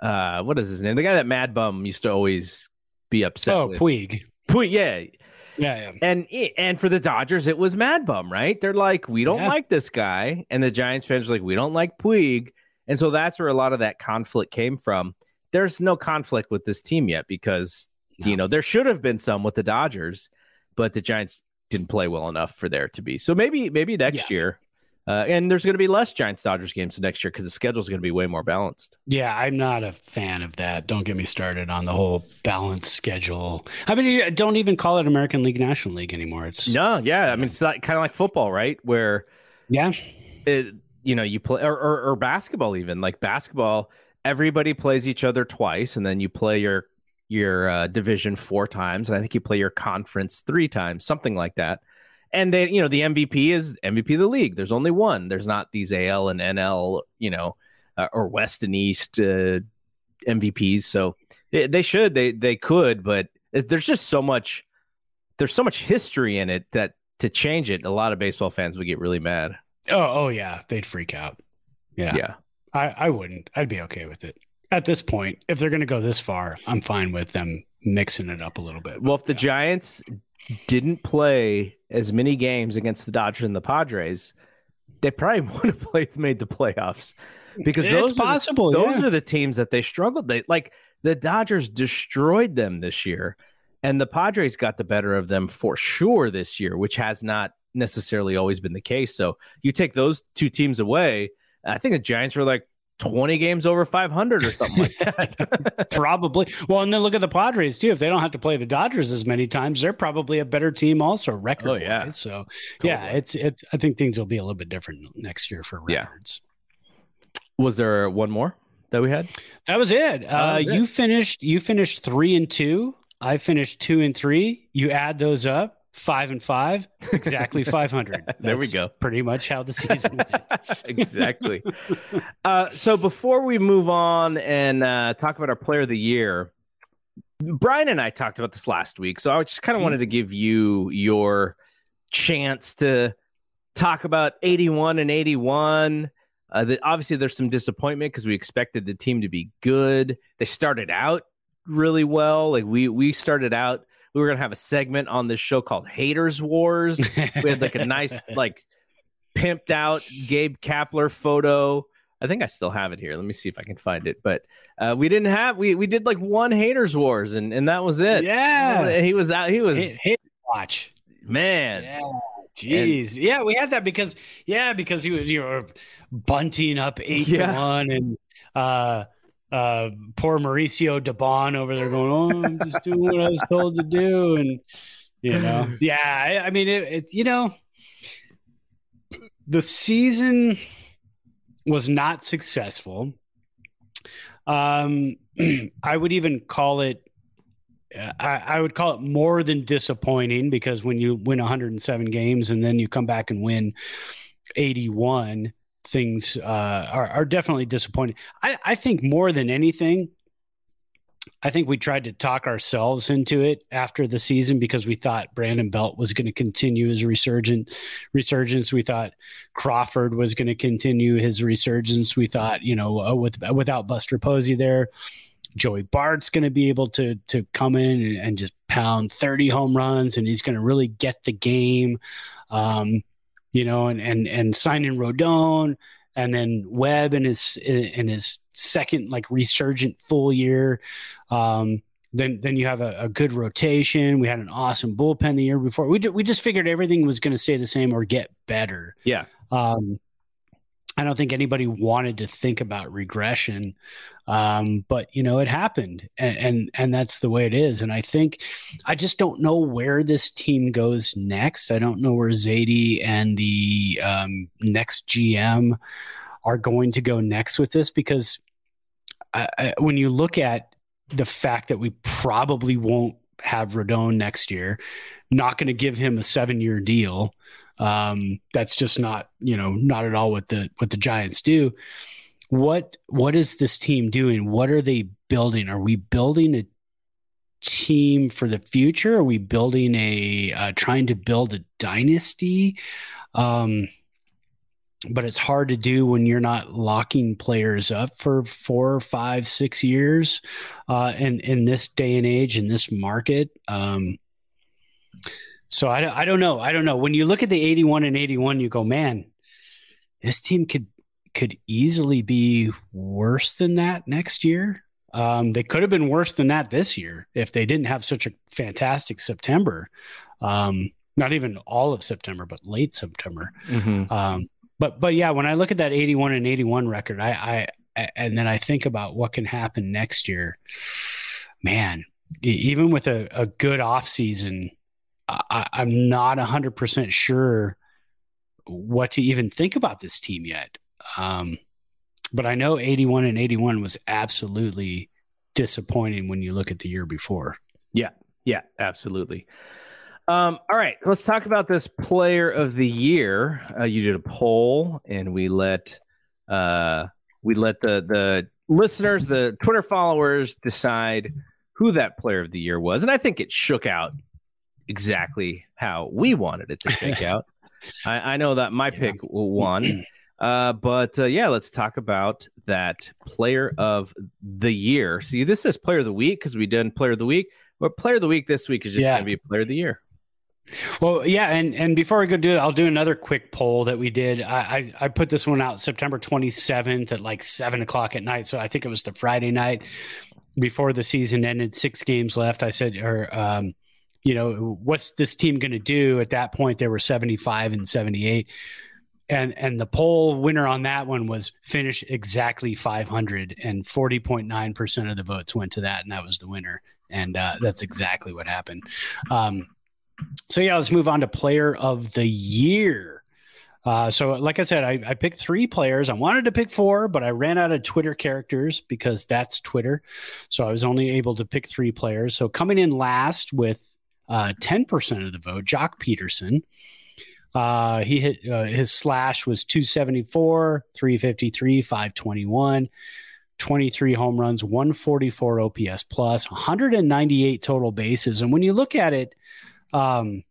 Uh what is his name? The guy that Mad Bum used to always be upset Oh, with. Puig. Puig, yeah. Yeah, yeah. And and for the Dodgers, it was Mad Bum, right? They're like, we don't yeah. like this guy, and the Giants fans are like, we don't like Puig, and so that's where a lot of that conflict came from. There's no conflict with this team yet because no. you know there should have been some with the Dodgers, but the Giants didn't play well enough for there to be. So maybe maybe next yeah. year, Uh, and there's going to be less Giants Dodgers games next year because the schedule is going to be way more balanced. Yeah, I'm not a fan of that. Don't get me started on the whole balanced schedule. I mean, don't even call it American League National League anymore. It's no, yeah. I mean, it's like, kind of like football, right? Where yeah, it you know you play or, or, or basketball even like basketball. Everybody plays each other twice, and then you play your your uh, division four times, and I think you play your conference three times, something like that and they you know the MVP is MVP of the league. There's only one. There's not these AL and NL, you know, uh, or West and East uh, MVPs. So they, they, should, they they could, but there's just so much. There's so much history in it that to change it, a lot of baseball fans would get really mad. Oh, oh yeah, they'd freak out. Yeah, yeah. I I wouldn't. I'd be okay with it at this point. If they're going to go this far, I'm fine with them mixing it up a little bit. Well, if the Giants didn't play as many games against the Dodgers and the Padres, they probably would have played made the playoffs because it's those possible. Are the, those yeah. are the teams that they struggled. They like the Dodgers destroyed them this year, and the Padres got the better of them for sure this year, which has not necessarily always been the case. So you take those two teams away, I think the Giants are like 20 games over 500 or something like that. probably. Well, and then look at the Padres too. If they don't have to play the Dodgers as many times, they're probably a better team also record. Oh, yeah. So totally. yeah, it's it. I think things will be a little bit different next year for records. Yeah. Was there one more that we had? That was it. That uh, was it. You finished. You finished three and two. I finished two and three. You add those up five and five, exactly 500. there we go. Pretty much how the season went. exactly. Uh, so before we move on and uh, talk about our player of the year, Brian and I talked about this last week. So I just kind of mm-hmm. wanted to give you your chance to talk about 81 and 81. Uh, the, obviously, there's some disappointment because we expected the team to be good. They started out really well. Like we we started out we were gonna have a segment on this show called Haters Wars. we had like a nice like pimped out Gabe Kapler photo. I think I still have it here. Let me see if I can find it. But uh, we didn't have we we did like one haters wars and and that was it. Yeah, he was out. He was hit, hit watch man. Yeah. Jeez, and, yeah, we had that because yeah, because he was you know bunting up eight yeah. to one and uh uh, poor Mauricio Dubon over there going, "Oh, I'm just doing what I was told to do," and you know, yeah. I, I mean, it, it, you know, the season was not successful. Um, I would even call it. I, I would call it more than disappointing because when you win 107 games and then you come back and win 81, things uh, are, are definitely disappointing. I, I think more than anything, I think we tried to talk ourselves into it after the season because we thought Brandon Belt was going to continue his resurgent resurgence. We thought Crawford was going to continue his resurgence. We thought, you know, uh, with without Buster Posey there, Joey Bart's going to be able to to come in and, and, just pound 30 home runs and he's going to really get the game. Um, you know, and and and signing Rodon, and then Webb in his in his second like resurgent full year. Um, then then you have a, a, good rotation. We had an awesome bullpen the year before. We we just figured everything was going to stay the same or get better. Yeah. Um, I don't think anybody wanted to think about regression, um, but you know it happened, and, and and that's the way it is. And I think I just don't know where this team goes next. I don't know where Zaidi and the um, next GM are going to go next with this because I, I, when you look at the fact that we probably won't have Rodon next year, not going to give him a seven year deal. Um, that's just not, you know, not at all what the what the Giants do. What what is this team doing? What are they building? Are we building a team for the future? Are we building a uh, trying to build a dynasty? Um, but it's hard to do when you're not locking players up for four, five, six years. Uh, and in this day and age, in this market, um, so I, I don't know. I don't know. When you look at the 81 and 81, you go, man, this team could could easily be worse than that next year. Um, they could have been worse than that this year if they didn't have such a fantastic September. Um, not even all of September, but late September. Mm-hmm. Um, but but yeah, when I look at that 81 and 81 record, I, I and then I think about what can happen next year. Man, even with a, a good off season, I, I'm not 100% sure what to even think about this team yet. Um, but I know 81 and 81 was absolutely disappointing when you look at the year before. Yeah, yeah, absolutely. Um, all right, let's talk about this player of the year. Uh, you did a poll, and we let uh, we let the the listeners, the Twitter followers, decide who that player of the year was, and I think it shook out exactly how we wanted it to shake out. I, I, know that my pick won. Uh, but uh, yeah, let's talk about that player of the year. See, this is player of the week because we did player of the week, but player of the week this week is just yeah. going to be player of the year. Well, yeah, and and before I go do it, I'll do another quick poll that we did. I, I, I put this one out September 27th at like seven o'clock at night. So I think it was the Friday night before the season ended. Six games left. I said, or um, you know, what's this team going to do? At that point, they were 75 and 78 and and the poll winner on that one was finished exactly 500 and 40.9% of the votes went to that and that was the winner. And uh, that's exactly what happened. Um, so yeah let's move on to player of the year. Uh, so like i said I, I, picked three players. I wanted to pick four but i ran out of twitter characters because that's twitter. So i was only able to pick three players. So coming in last with uh, 10% of the vote joc pederson uh, he hit uh, his slash was 274, 353, 521, 23 home runs, 144 OPS plus, 198 total bases. And when you look at it, um,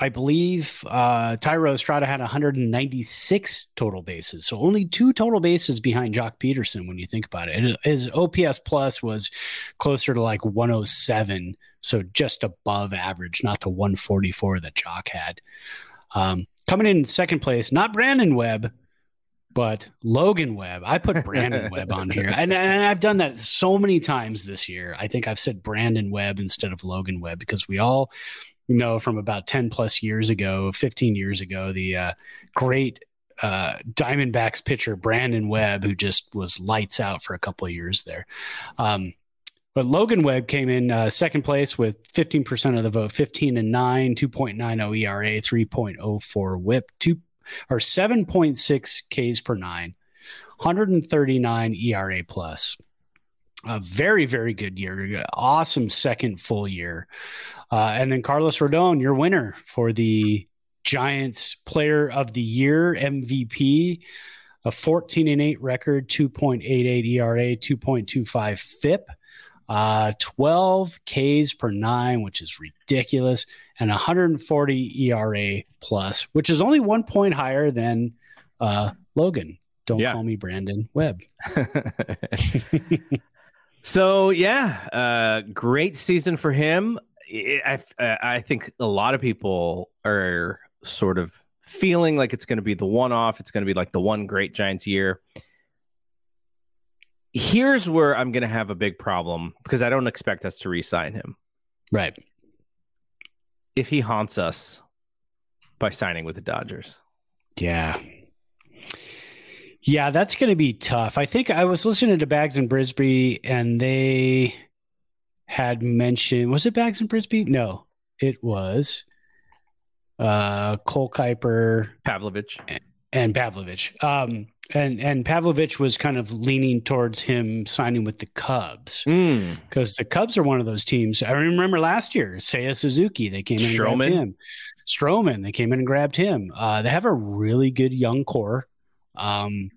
I believe uh, Thairo Estrada had 196 total bases, so only two total bases behind Joc Pederson When you think about it, his OPS plus was closer to like 107, so just above average, not the 144 that Jock had. Um, coming in second place, not Brandon Webb, but Logan Webb. I put Brandon Webb on here, and, and I've done that so many times this year. I think I've said Brandon Webb instead of Logan Webb because we all know from about 10 plus years ago, 15 years ago, the uh, great uh, Diamondbacks pitcher Brandon Webb, who just was lights out for a couple of years there. Um, but Logan Webb came in uh, second place with 15% of the vote, 15 and 9, 2.90 ERA, 3.04 whip, 2 or 7.6 Ks per 9, 139 ERA plus. A very, very good year. Awesome second full year. Uh, and then Carlos Rodon, your winner for the Giants Player of the Year MVP, a 14 and 8 record, 2.88 ERA, 2.25 FIP, uh, 12 Ks per nine, which is ridiculous, and 140 ERA plus, which is only one point higher than uh, Logan. Don't yeah. call me Brandon Webb. so yeah, uh, great season for him. I, uh, I think a lot of people are sort of feeling like it's going to be the one off. It's going to be like the one great Giants year. Here's where I'm going to have a big problem because I don't expect us to re sign him. Right. If he haunts us by signing with the Dodgers. Yeah. Yeah, that's going to be tough. I think I was listening to Bags and Brisbee and they had mentioned was it Bags and Brisbee? No, it was uh Cole Kuiper, Pavlovic, and Pavlovic. Um, and and Pavlovic was kind of leaning towards him signing with the Cubs because mm. the Cubs are one of those teams. I remember last year, Seiya Suzuki, they came in Stroman. and grabbed him. Stroman, they came in and grabbed him. Uh, they have a really good young core. Um,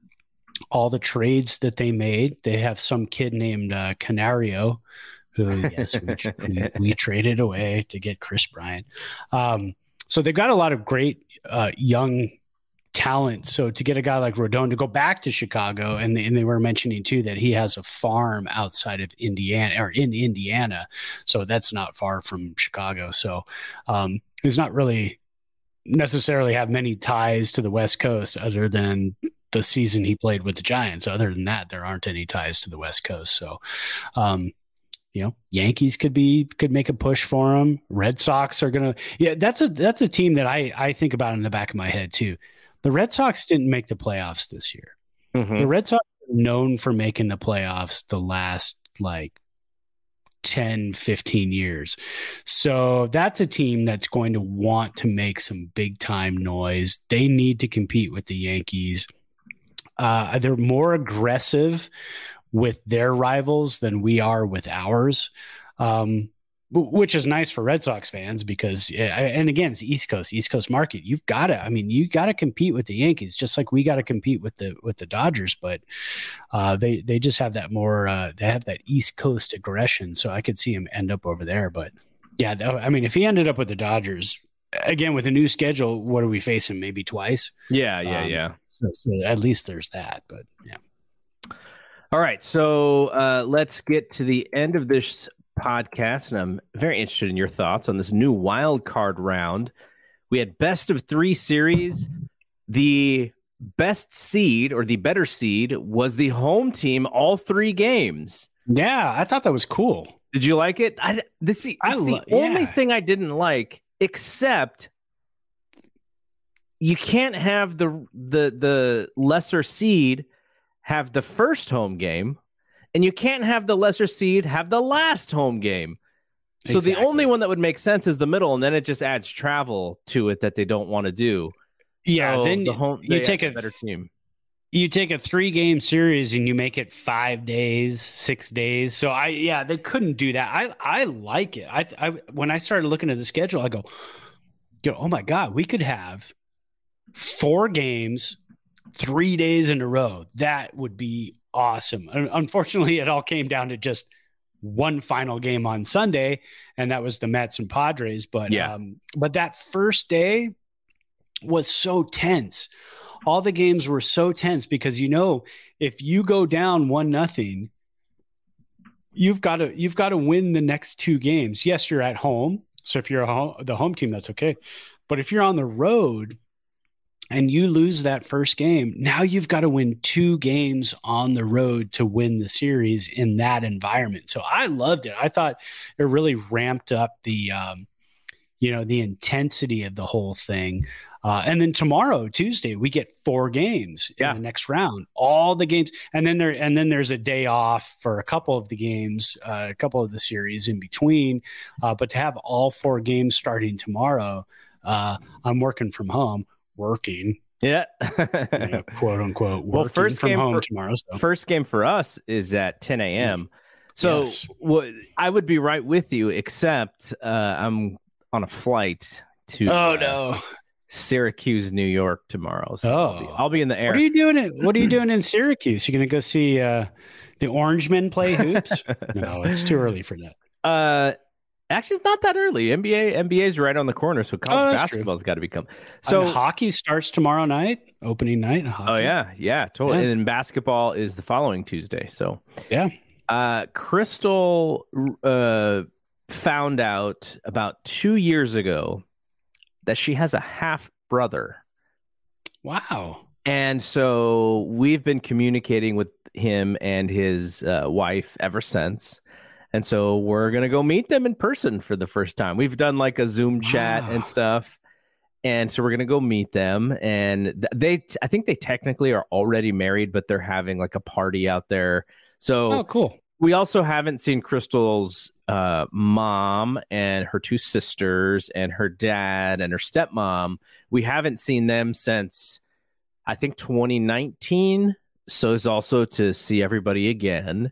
all the trades that they made, they have some kid named uh, Canario who yes we, we, we, traded away to get Kris Bryant. Um, so they've got a lot of great uh, young talent. So to get a guy like Rodon to go back to Chicago, and they, and they were mentioning too that he has a farm outside of Indiana or in Indiana, so that's not far from Chicago. So um, he's not really necessarily have many ties to the West Coast other than the season he played with the Giants. Other than that, there aren't any ties to the West Coast. So, um, you know, Yankees could be could make a push for him. Red Sox are gonna. Yeah, that's a that's a team that I I think about in the back of my head too. The Red Sox didn't make the playoffs this year. Mhm. The Red Sox are known for making the playoffs the last like 10, 15 years. So that's a team that's going to want to make some big time noise. They need to compete with the Yankees. Uh, they're more aggressive with their rivals than we are with ours. Um, which is nice for Red Sox fans because, and again, it's East Coast, East Coast market. You've got to, I mean, you got to compete with the Yankees, just like we got to compete with the with the Dodgers. But uh, they they just have that more, uh, they have that East Coast aggression. So I could see him end up over there. But yeah, I mean, if he ended up with the Dodgers again with a new schedule, what are we facing? Maybe twice. Yeah, yeah, Um, yeah. So, so at least there's that. But yeah. All right, so uh, let's get to the end of this podcast, and I'm very interested in your thoughts on this new wild card round. We had best of three series. The best seed or the better seed was the home team all three games. Yeah, I thought that was cool. Did you like it? I this is I lo- the only yeah. thing I didn't like, except you can't have the the the lesser seed have the first home game, and you can't have the lesser seed have the last home game. So the only one that would make sense is the middle, and then it just adds travel to it that they don't want to do. Yeah, So then the home you take a- better team. you take a three game series and you make it five days, six days. So I, yeah, they couldn't do that. I, I like it. I, I, when I started looking at the schedule, I go, yo, oh my God, we could have four games, three days in a row. That would be awesome. Unfortunately, it all came down to just one final game on Sunday, and that was the Mets and Padres. But, Yeah. um, but that first day was so tense all the games were so tense because you know if you go down one nothing you've got to you've got to win the next two games yes you're at home so if you're a home, the home team that's okay but if you're on the road and you lose that first game now you've got to win two games on the road to win the series in that environment so i loved it i thought it really ramped up the um, you know the intensity of the whole thing uh, and then tomorrow, Tuesday, we get four games Yeah. in the next round. All the games, and then there, and then there's a day off for a couple of the games, uh, a couple of the series in between. Uh, but to have all four games starting tomorrow, uh, I'm working from home, working, Yeah. you know, quote unquote, Well, first from game home for- tomorrow. So. First game for us is at 10 a.m. So Yes. what I would be right with you, except uh, I'm on a flight to oh uh, no! Syracuse, New York tomorrow. So I'll, be, Oh. I'll be in the air. What are you doing? In, what are you doing in Syracuse? You're gonna go see uh, the Orangemen play hoops? no, it's too early for that. uh, actually, it's not that early. NBA NBA's right on the corner, so college Oh, basketball's got to become. So So, hockey starts tomorrow night, opening night. Hockey. oh yeah, yeah, totally. Yeah. And then basketball is the following Tuesday. So Yeah. uh, Crystal uh, found out about two years ago that she has a half brother. Wow. And so we've been communicating with him and his uh, wife ever since. And so we're going to go meet them in person for the first time. We've done like a Zoom chat Wow. and stuff. And so we're going to go meet them. And they, I think they technically are already married, but they're having like a party out there. So Oh, cool. we also haven't seen Crystal's uh, mom and her two sisters and her dad and her stepmom. We haven't seen them since I think 2019. So it's also to see everybody again.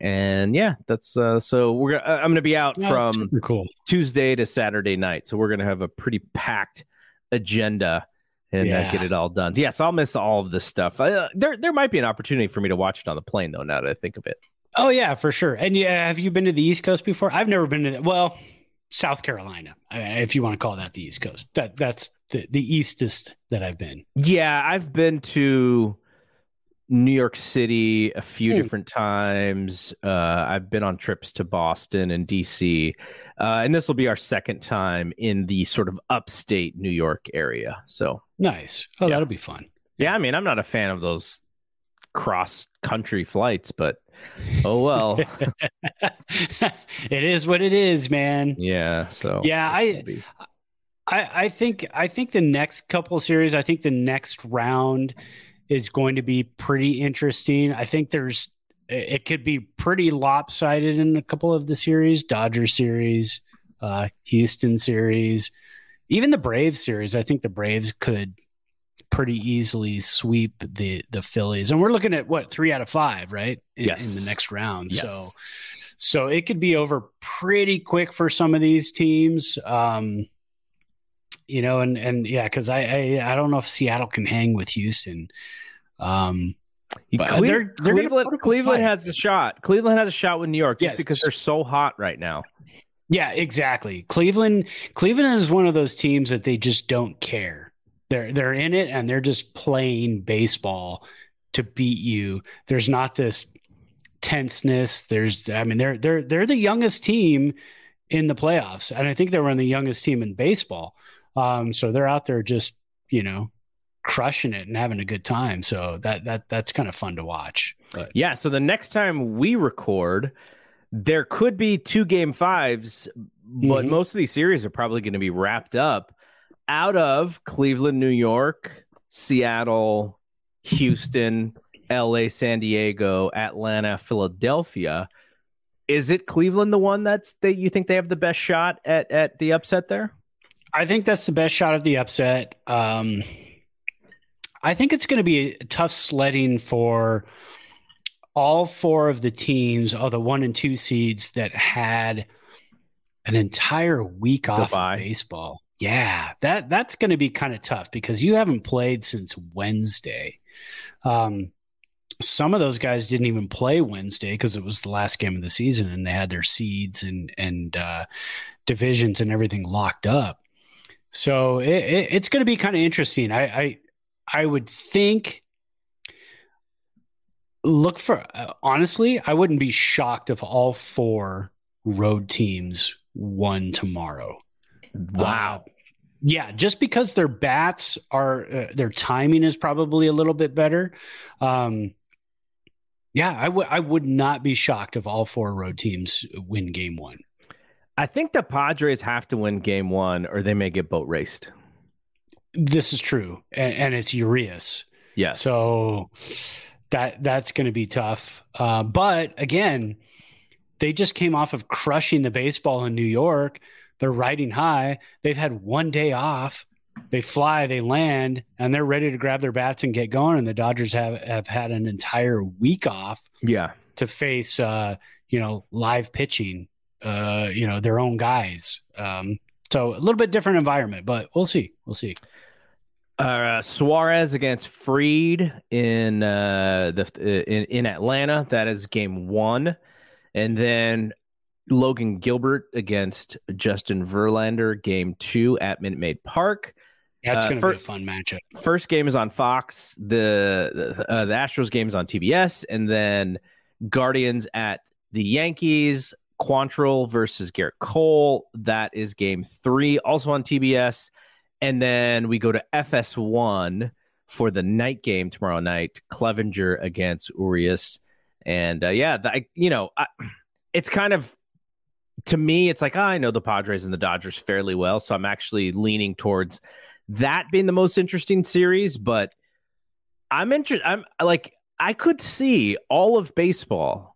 And yeah, that's uh, so we're gonna, I'm to be out Yeah, from cool. Tuesday to Saturday night. So we're to have a pretty packed agenda and uh, get it all done. Yeah, so I'll miss all of this stuff. Uh, there, there might be an opportunity for me to watch it on the plane, though. Now that I think of it. Oh yeah, for sure. And yeah, have you been to the East Coast before? I've never been to. The, well, South Carolina, if you want to call that the East Coast. That that's the the eastest that I've been. Yeah, I've been to New York City a few Hmm. different times. Uh, I've been on trips to Boston and DC, uh, and this will be our second time in the sort of upstate New York area. So, Nice. Oh, Yeah. that'll be fun. yeah, I mean, I'm not a fan of those cross country flights, but oh well. it is what it is, man. yeah. So Yeah, I- I, I think I think the next couple series, I think the next round is going to be pretty interesting. I think there's it could be pretty lopsided in a couple of the series, Dodger series, uh, Houston series, even the Braves series. I think the Braves could pretty easily sweep the the Phillies, and we're looking at what three out of five, right? In, yes. in the next round. Yes. So, so it could be over pretty quick for some of these teams. Um, you know, and and yeah, because I, I I don't know if Seattle can hang with Houston. Um, but Cle- they're- they're Cleveland, put up a Cleveland has a shot. Cleveland has a shot with New York just Yes. because they're so hot right now. Yeah, exactly. Cleveland Cleveland is one of those teams that they just don't care. They're they're in it and they're just playing baseball to beat you. There's not this tenseness. There's I mean they're they're they're the youngest team in the playoffs and I think they were the youngest team in baseball. Um so they're out there just, you know, crushing it and having a good time. So that that that's kind of fun to watch. But Yeah. So the next time we record, there could be two game fives, but Mhm. most of these series are probably going to be wrapped up out of Cleveland, New York, Seattle, Houston, LA, San Diego, Atlanta, Philadelphia. Is it Cleveland the one that's that you think they have the best shot at at the upset there? I think that's the best shot of the upset. Um, I think it's going to be a tough sledding for all four of the teams, all the one and two seeds that had an entire week off of baseball. Yeah, that that's going to be kind of tough because you haven't played since Wednesday. Um, some of those guys didn't even play Wednesday because it was the last game of the season and they had their seeds and and uh, divisions and everything locked up. So it, it, it's going to be kind of interesting. I, I I would think look for uh, honestly, I wouldn't be shocked if all four road teams won tomorrow. Uh, yeah, just because their bats are uh, their timing is probably a little bit better. Um, yeah, I would I would not be shocked if all four road teams win game one. I think the Padres have to win game one or they may get boat raced. This is true, and, and it's Urias. Yes. So that that's going to be tough. Uh, but again, they just came off of crushing the baseball in New York. They're riding high. They've had one day off. They fly, they land, and they're ready to grab their bats and get going. And the Dodgers have have had an entire week off yeah. to face, uh, you know, live pitching, uh, you know, their own guys. Um, so a little bit different environment, but we'll see. We'll see. Uh, Suarez against Fried in uh, the in, in Atlanta. That is game one, and then Logan Gilbert against Justin Verlander, game two at Minute Maid Park. That's Uh, going to fir- be a fun matchup. First game is on Fox. The the, uh, the Astros game is on TBS, and then Guardians at the Yankees. Quantrill versus Gerrit Cole. That is game three, also on TBS. And then we go to FS1 for the night game tomorrow night. Clevinger against Urias, and uh, yeah, the, I, you know, I, it's kind of to me, it's like oh, I know the Padres and the Dodgers fairly well, so I'm actually leaning towards that being the most interesting series. But I'm interested. I'm like I could see all of baseball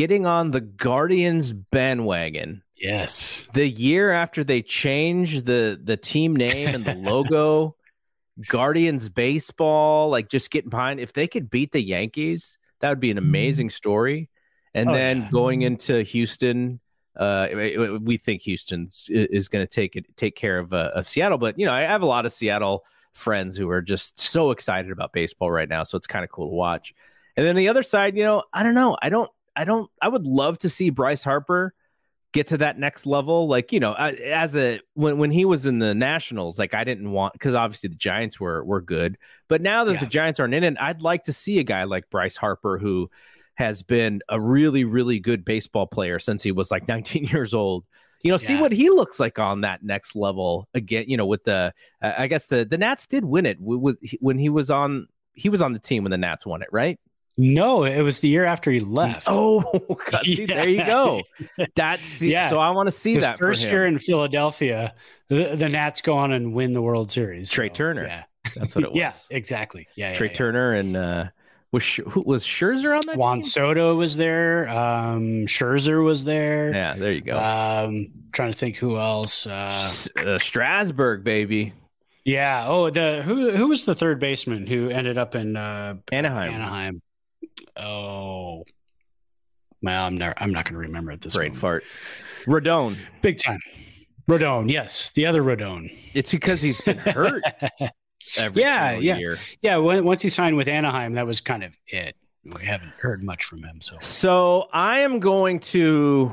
getting on the Guardians bandwagon. Yes. the year after they changed the the team name and the logo guardians baseball like just getting behind if they could beat the yankees that would be an amazing story. And Oh, then yeah. going into houston uh we think houston's is going to take it take care of uh, of seattle but you know i have a lot of seattle friends who are just so excited about baseball right now so it's kind of cool to watch. And then the other side you know i don't know i don't i don't i would love to see bryce harper get to that next level. Like you know as a when when he was in the nationals like i didn't want because obviously the giants were were good. But now that Yeah. the giants aren't in it i'd like to see a guy like bryce harper who has been a really really good baseball player since he was like 19 years old. You know see what he looks like on that next level again you know with the uh, i guess the the nats did win it. When he was on he was on the team when the nats won it right No, it was the year after he left. Oh, God, see, there you go. That's Yeah. So I want to see His that first year in Philadelphia, the, the Nats go on and win the World Series. Trea So, Turner. Yeah, That's what it was. yeah, exactly. Yeah, Trea yeah, yeah. Turner and uh, was who, was Scherzer on that Juan team? Soto was there. Um, Scherzer was there. Yeah, there you go. Um, trying to think who else. Uh, uh, Strasburg, baby, yeah. Oh, the who who was the third baseman who ended up in uh, Anaheim. Anaheim? Oh, well, I'm not. I'm not going to remember at this Brain moment. fart. Rodon. Big time. Rodon, yes, the other Rodon. It's because he's been hurt every Yeah, yeah. year. Yeah, when, once he signed with Anaheim, that was kind of it. We haven't heard much from him. So So I am going to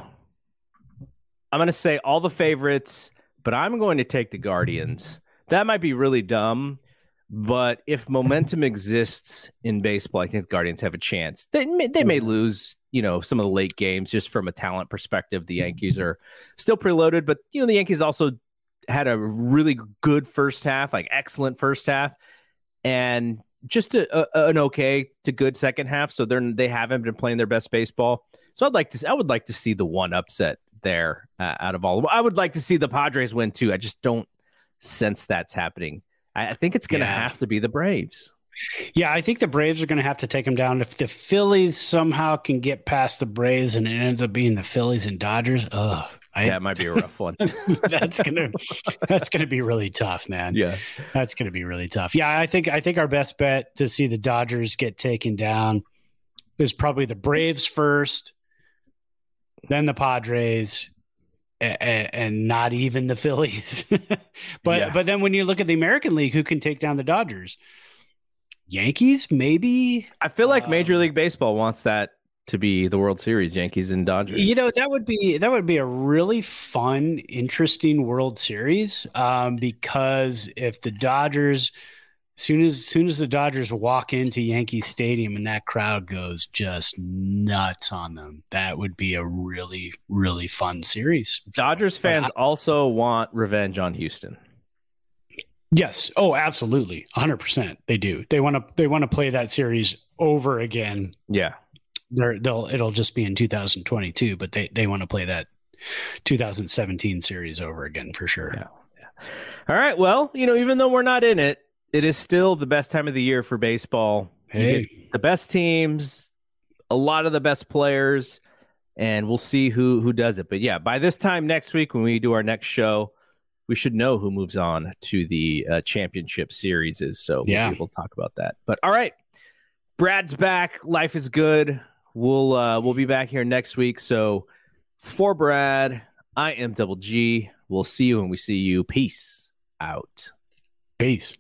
I'm going to say all the favorites, but I'm going to take the Guardians. That might be really dumb, but if momentum exists in baseball, I think the Guardians have a chance. They may, they may lose, you know, some of the late games just from a talent perspective. The Yankees are still preloaded, but you know, the Yankees also had a really good first half, like excellent first half, and just a, a, an okay to good second half. So they're they haven't been playing their best baseball. So I'd like to I would like to see the one upset there uh, out of all. I would like to see the Padres win too. I just don't sense that's happening. I, I think it's going to Yeah. have to be the Braves. yeah, I think the Braves are going to have to take them down. If the Phillies somehow can get past the Braves and it ends up being the Phillies and Dodgers, ugh, I, that might be a rough one. that's gonna that's gonna be really tough, man. yeah. That's going to be really tough. Yeah, I think I think our best bet to see the Dodgers get taken down is probably the Braves first, then the Padres, and, and not even the Phillies. but Yeah. but then when you look at the American League, who can take down the Dodgers? Yankees, maybe. I feel like Major Um, League Baseball wants that to be the World Series, Yankees and Dodgers. You know that would be that would be a really fun, interesting World Series. Um, because if the Dodgers, soon as soon as the Dodgers walk into Yankee Stadium and that crowd goes just nuts on them, that would be a really really fun series. Dodgers fans also want revenge on Houston. Yes. Oh, absolutely, hundred percent. They do. They want to they want to play that series over again. Yeah. They're, they'll it'll just be in 2022, but they they want to play that 2017 series over again for sure. Yeah. All right. Well, you know, even though we're not in it, it is still the best time of the year for baseball. You Hey. get the best teams, a lot of the best players, and we'll see who who does it. But yeah, by this time next week when we do our next show, we should know who moves on to the uh, championship series. Is so yeah, we'll Yeah. be able to talk about that. But all right, Brad's back. Life is good. We'll uh, we'll be back here next week. So for Brad, I am Double G. We'll see you when we see you. Peace out. Peace.